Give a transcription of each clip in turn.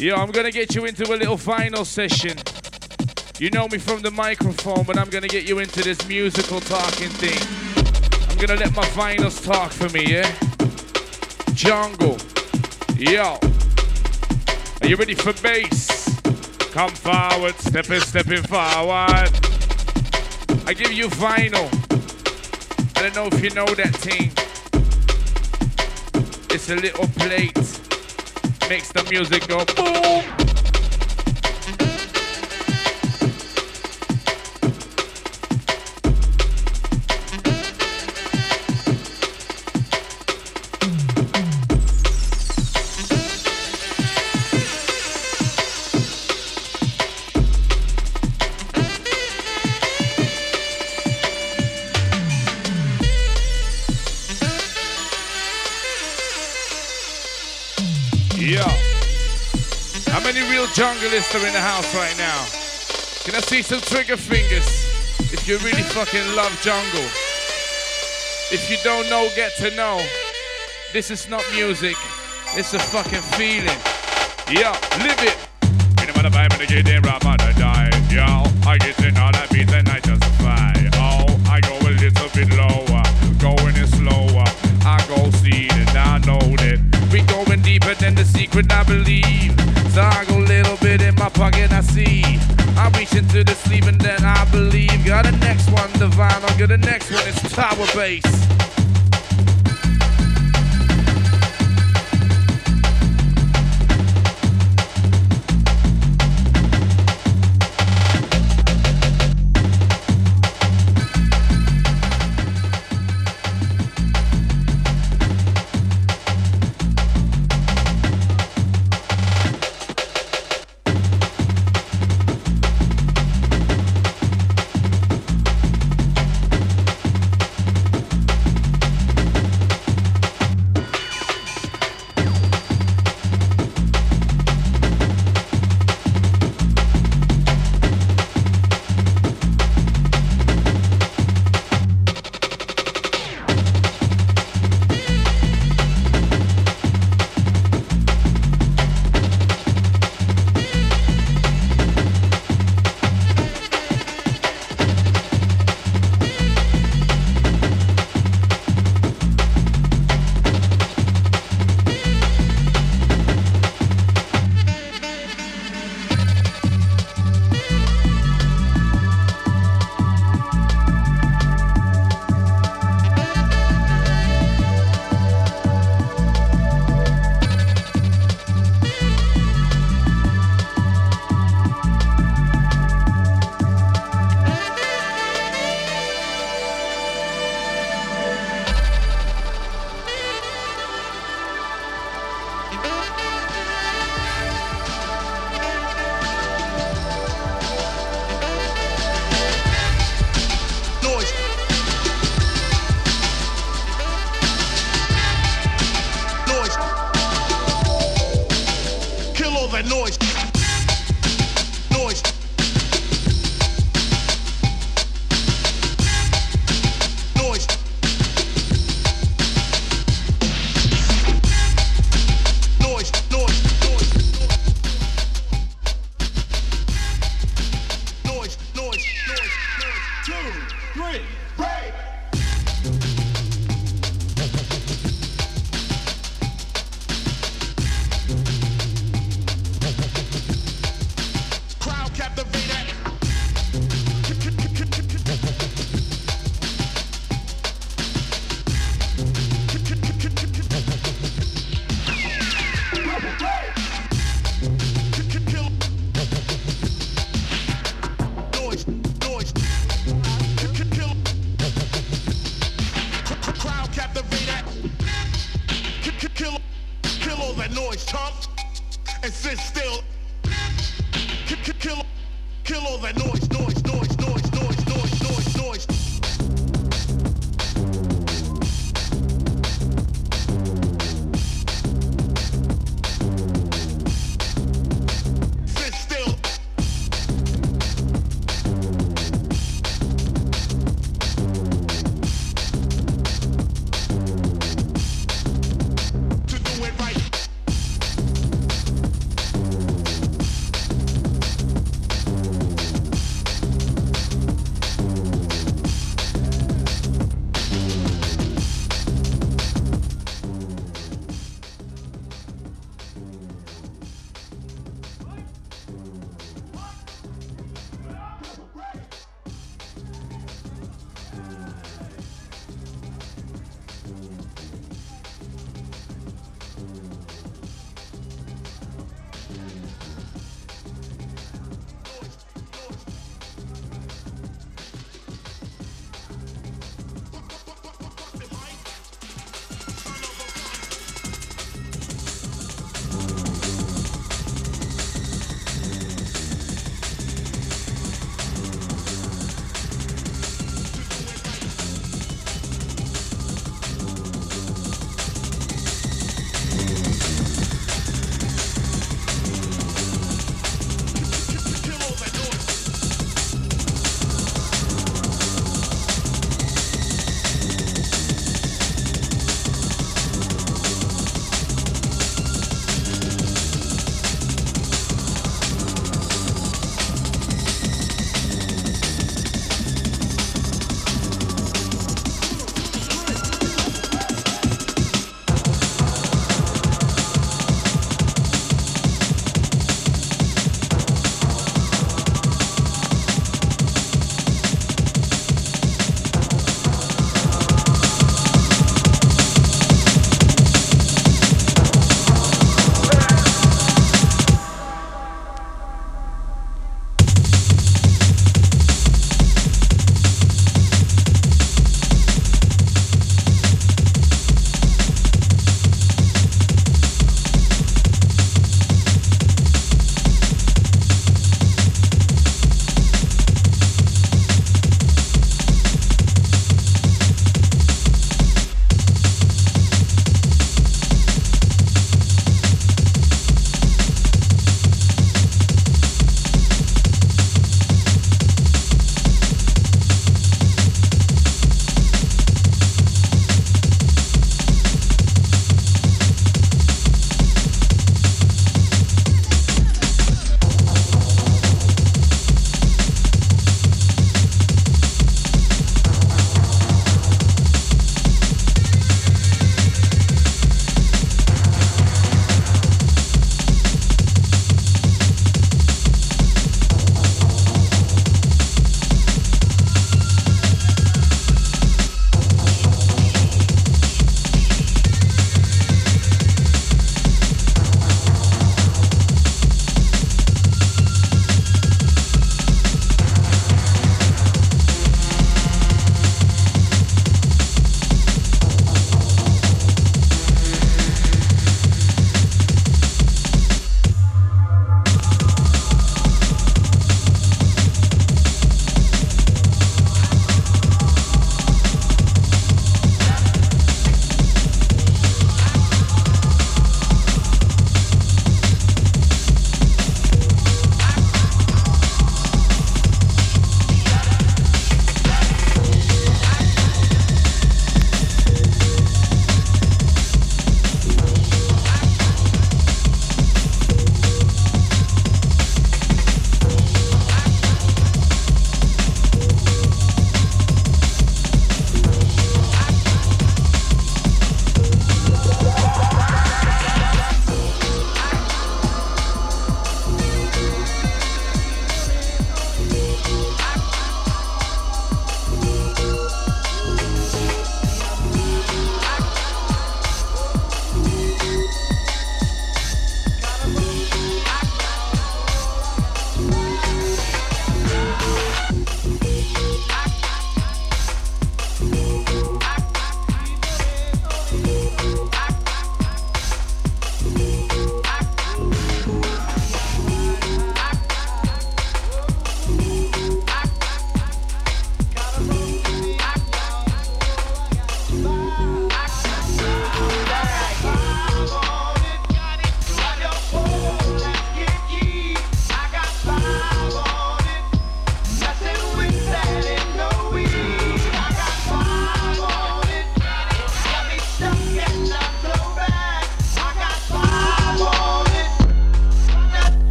Yeah, I'm gonna get you into a little final session. You know me from the microphone, but I'm gonna get you into this musical talking thing. I'm gonna let my finals talk for me, yeah? Jungle. Yo. Are you ready for bass? Come forward, stepping, stepping forward. I give you vinyl. I don't know if you know that thing. It's a little plate makes the music go boom. Are in the house right now. Can I see some trigger fingers if you really fucking love jungle? If you don't know, get to know. This is not music, it's a fucking feeling. Yeah, live it. Yo, I get in all that beat and I just fly. Oh, I go a little bit lower, going in slower. I go see and I know that we going deeper than the secret I believe. So I go little bit in my pocket, I see. I reach into the sleeve and then I believe. Got the next one, divine. I'll get the next one, it's tower bass.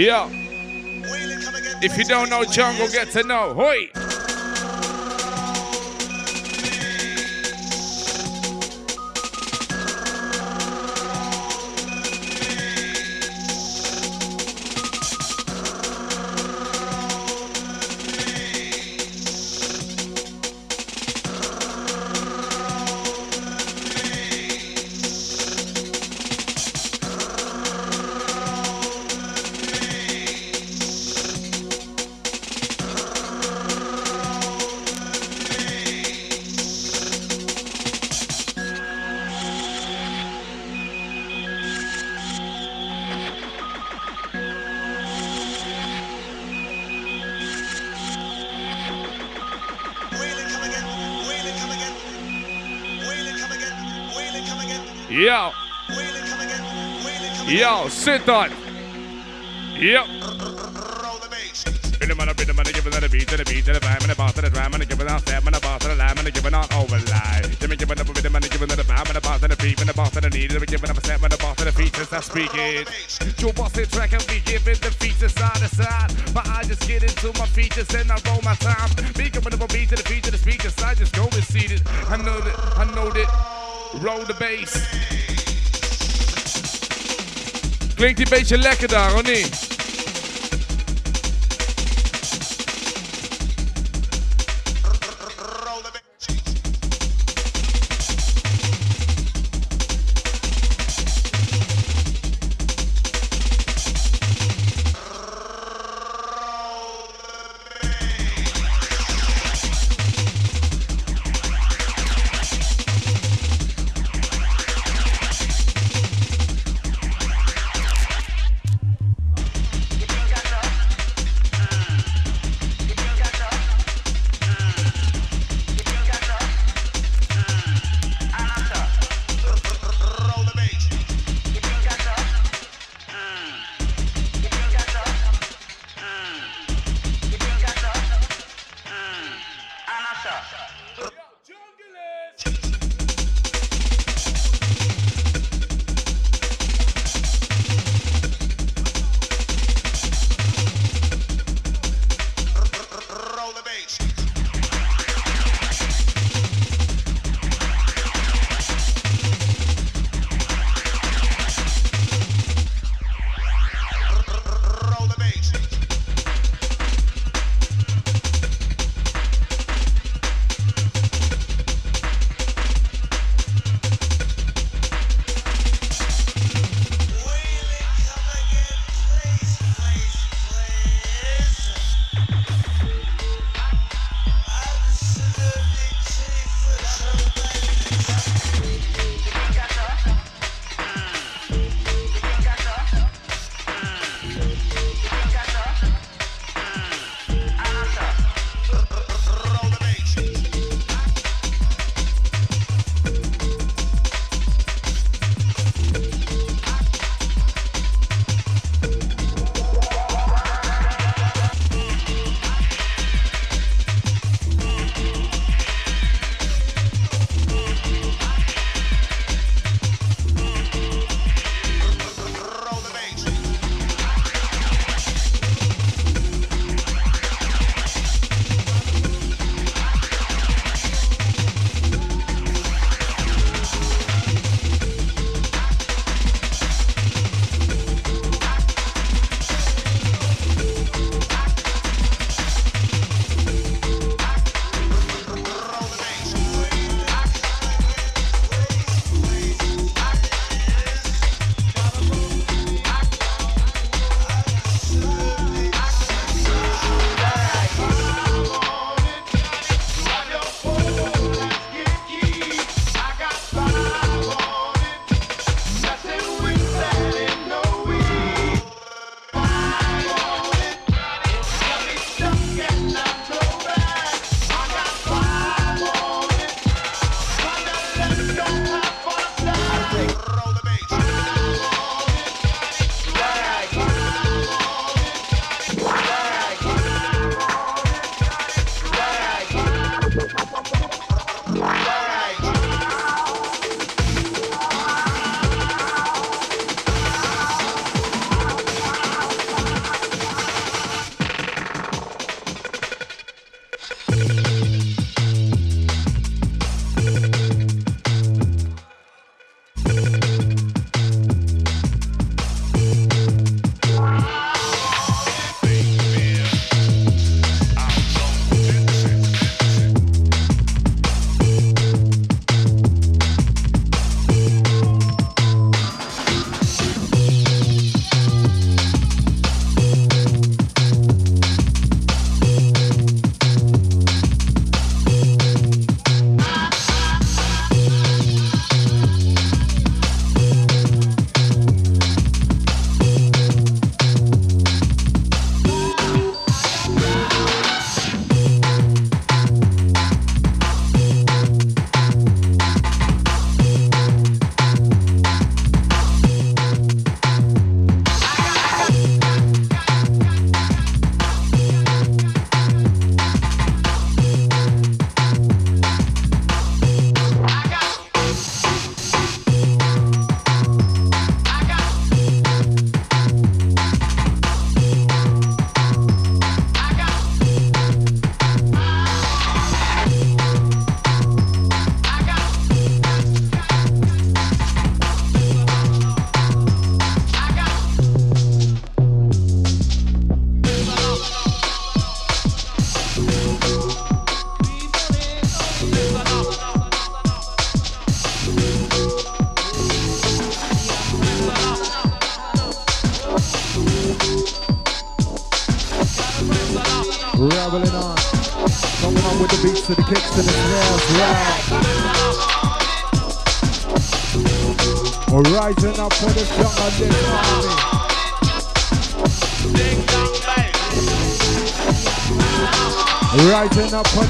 Yeah. If you don't know jungle, get to know. Hoi. Yo, sit on. Yep. Bit of money, bit of money, giving that a beat to the beat to the vibe and the boss to the drum and giving out step and the boss to the lamb and giving out overlay. Jimmy giving up a bit of money, giving that a vibe and the boss to the beat and the boss to the need, and giving up a step and the boss to the features. I speak it. Joe boss it track and we giving the features side to side. But I just get into my features and I roll my time. Me giving up a beat to the feet to the speakers. I just go and seated. I know that, I know that. Roll the bass. Klinkt die beetje lekker daar, of niet?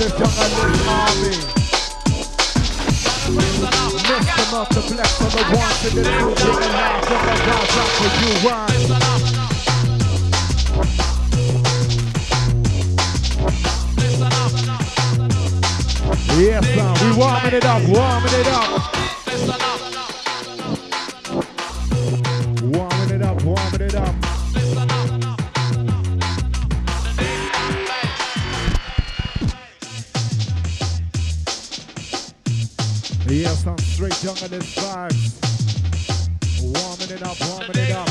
Rising up for the jungle this army. The the out for you? Yes, sir. We warming it up, warming it up. Straight young this vibes. Warming it up, warming it up.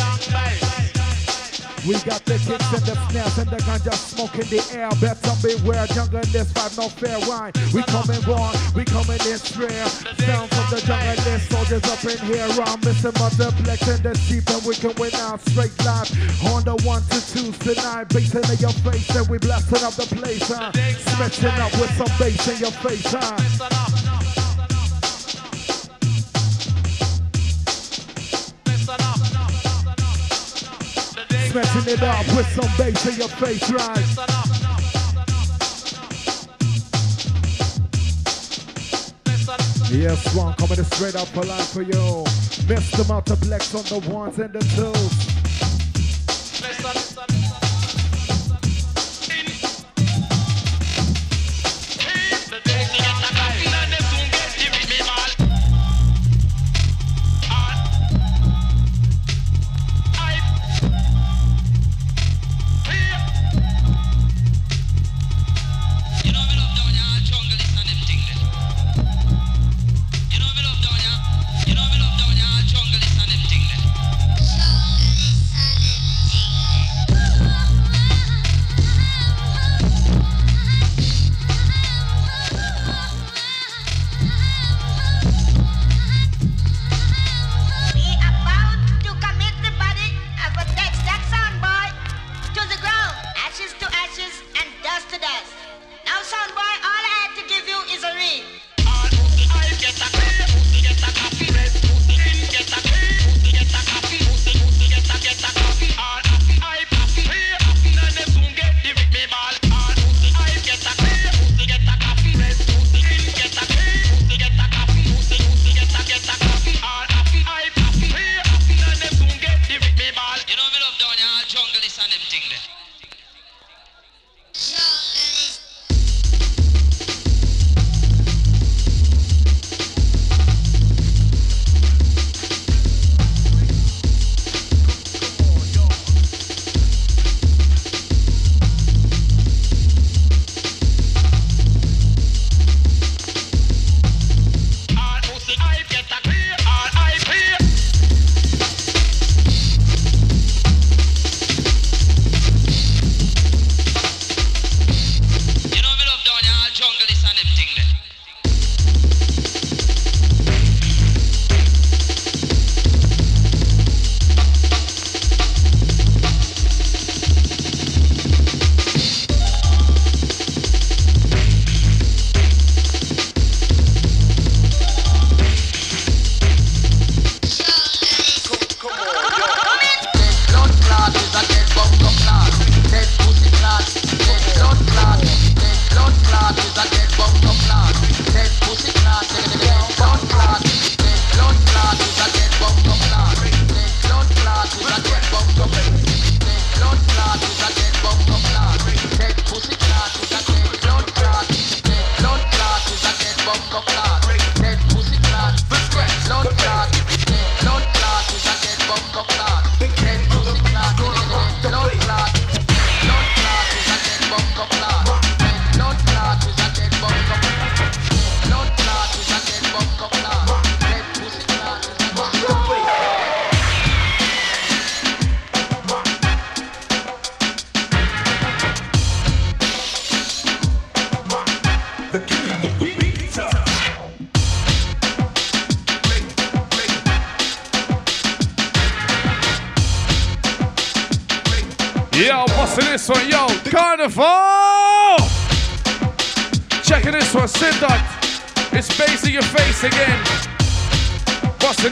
We got the kicks and the snares and the ganja smoke in the air. Better beware, jungle in this vibe, no fair wine. We coming wrong, we coming in rare. Sound from the junglist, soldiers up in here. I'm missing multiplex and the sheep and we can win out straight live. On the one to twos tonight, bass in your face and we blasting up the place, huh? Smashing up with some bass in your face, huh? Smashing it up with some bass in your face, right? Yes, one coming straight up for life for you. Mr. Multiplex on the ones and the twos.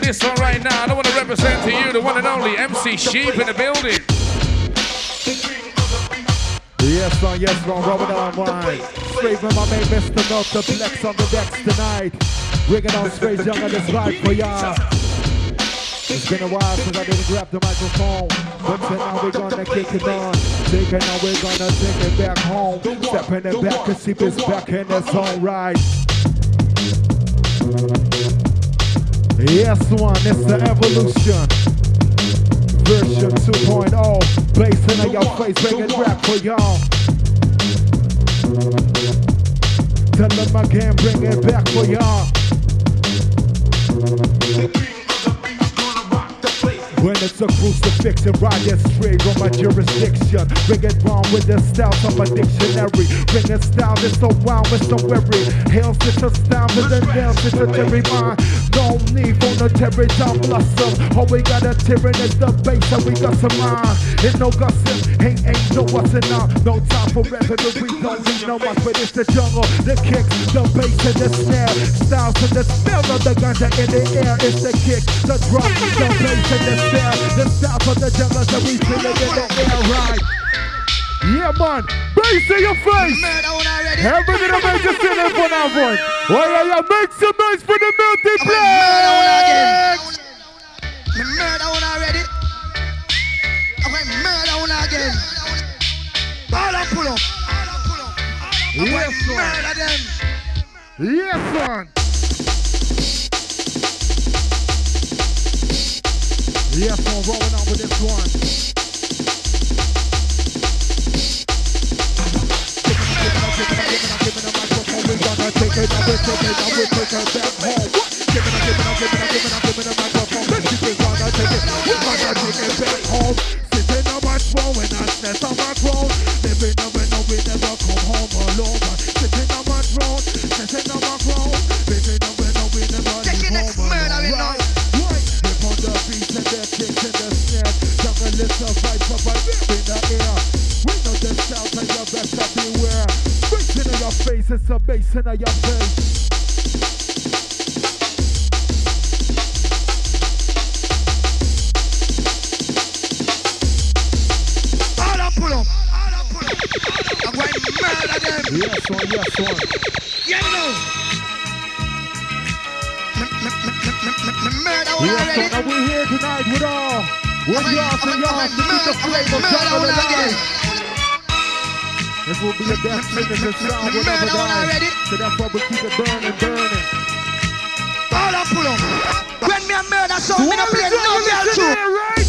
This one right now. I don't want to represent to you the one and only MC Sheep in the building. Yes, man, yes, man, Robert on wine. Straight from my main Mr. Multiplex on the decks tonight. Bringing on straight young on this ride for y'all. It's been a while since I didn't grab the microphone. But now we're gonna kick it on. Thinking now, we're gonna take it back home. Stepping it back, cause see it's back in its own right. Yes, one, it's the evolution. Version 2.0. Bass in your face, bring it back for y'all. Tell them again, bring it back for y'all. When it's a crucifixion, ride it straight on my jurisdiction. Bring it wrong with the style of my dictionary. Bring it style that's so wild, it's so weary. Hails it's a style with the nails, it's a Jerry mind. No need for no terry down blossom. All we got a tearing is the bass and we got some mind. Ain't no gussing, ain't, ain't no what's now. No time for revenue, we don't need no much, but it's the jungle. The kicks, the bass and the snare. Styles and the smell of the guns ganja in the air. It's the kick, the drop, the bass and the stare. The south of the jungle and we finna get the air right. Yeah, man. Bass in your face. Everybody I'm just sitting for that boy. Why are you oh, make some noise for the multiplex? Murder on already. I'm going murder on again. All up, pull up. Yes, son. Yes, son. Yeah, I'm rolling out with this one. Take it, I will take it, I will take her back home. Give it, I give it, I give it, I give it, I give it a microphone. Let's keep it, I take it, I take it back home. Sitting on my throne and I snatch on my throne. It's a bass and a young face. Yes one, yes one. Yeah, no. Yes, and we're here tonight with all, with y'all, for y'all, to keep the flame of jungle alive. This will be a the best signature sound will never die. already. So that's why we keep it burning, burning. All up, pull up. When me a murder song, me no play no with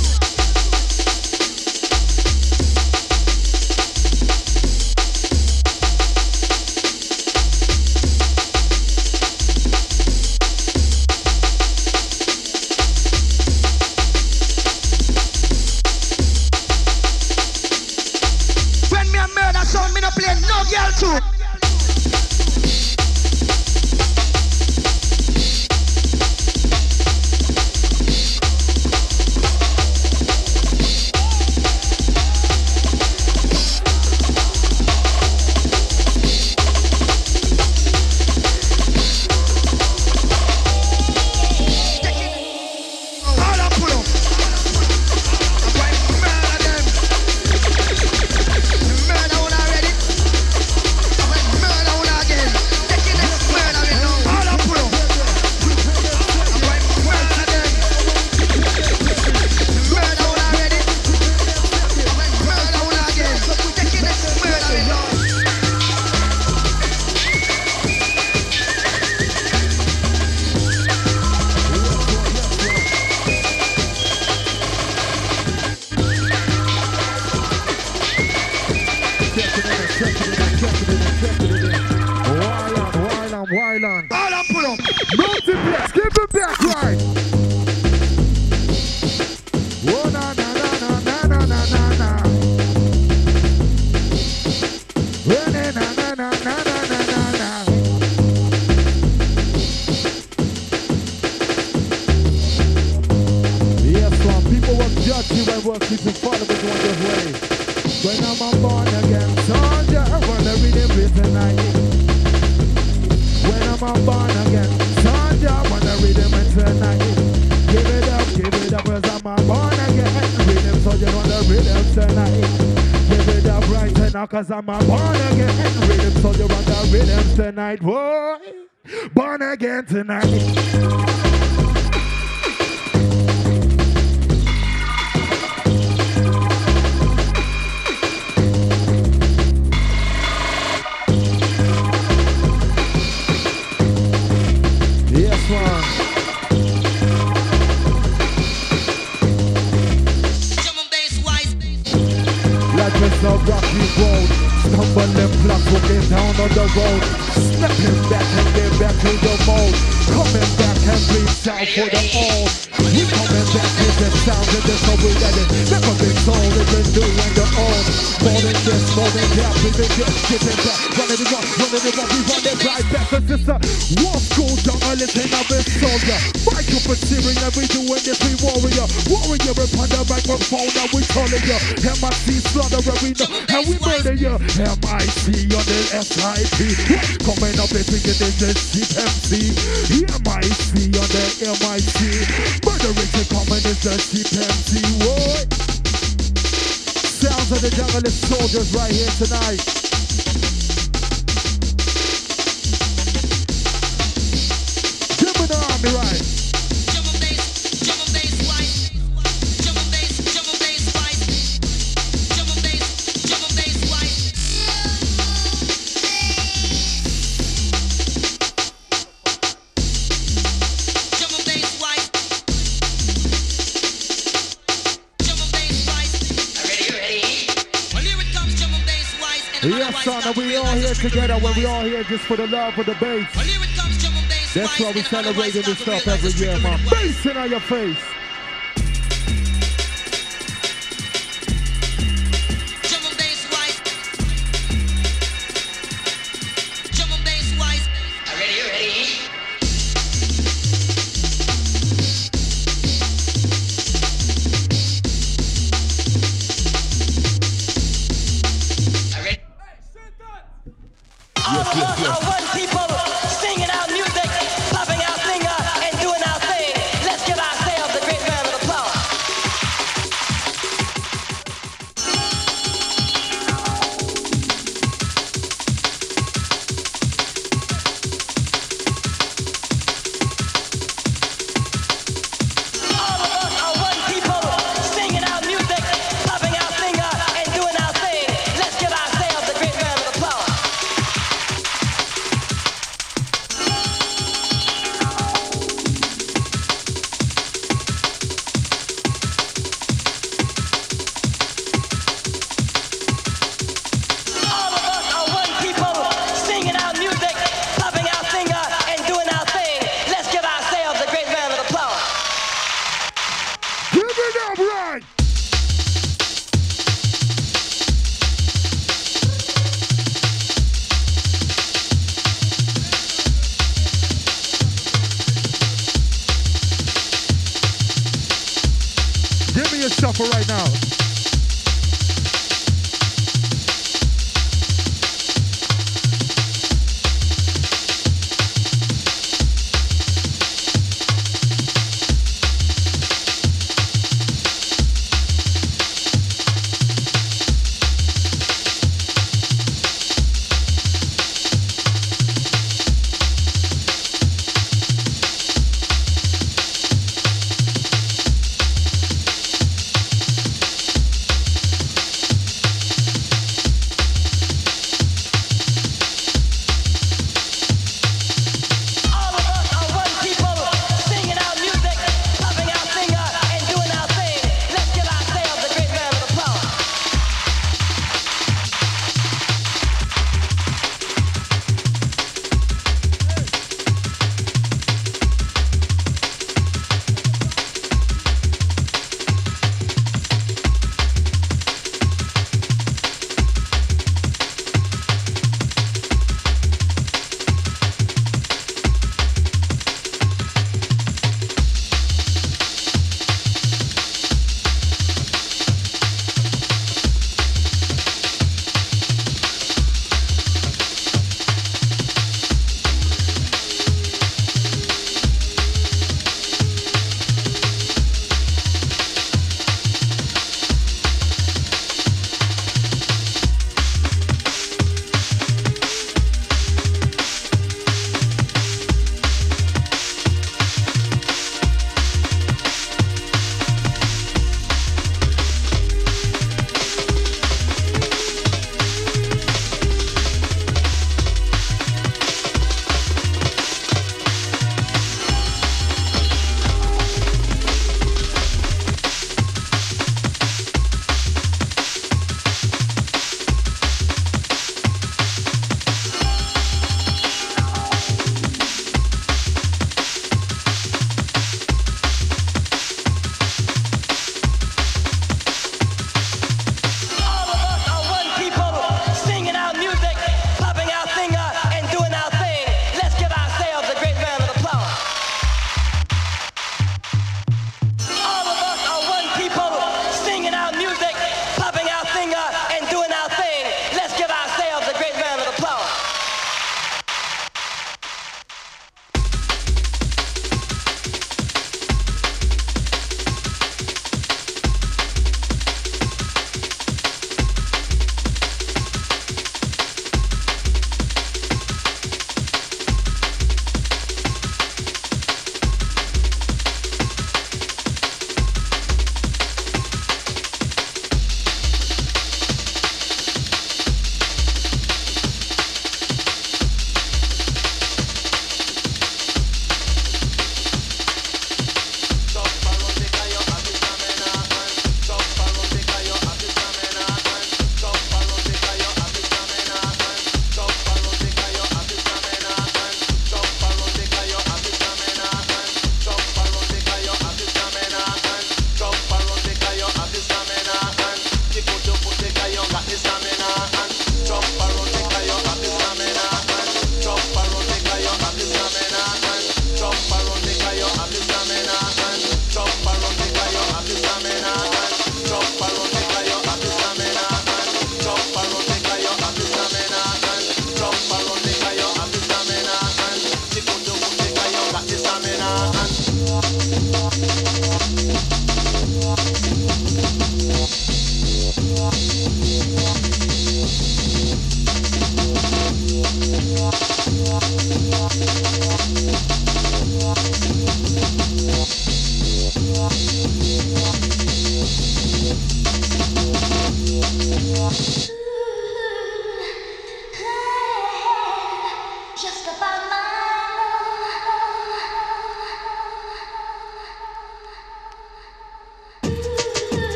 Multiplex, give it back Coming up if we get in the street MC. MIC on the MIC. Murdering to coming is the street MC. What? Sounds of the junglist soldiers right here tonight. Gemini Army, right? here together when we all here just for the love of the bass. That's why we celebrating this stuff every year, man. Bass in on your face.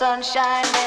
Sunshine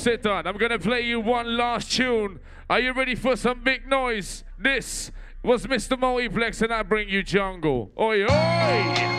sit on. I'm gonna play you one last tune. Are you ready for some big noise? This was Mr. Multiplex, and I bring you jungle. Oi, oi!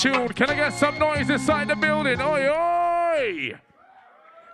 Can I get some noise inside the building? Oi, oi!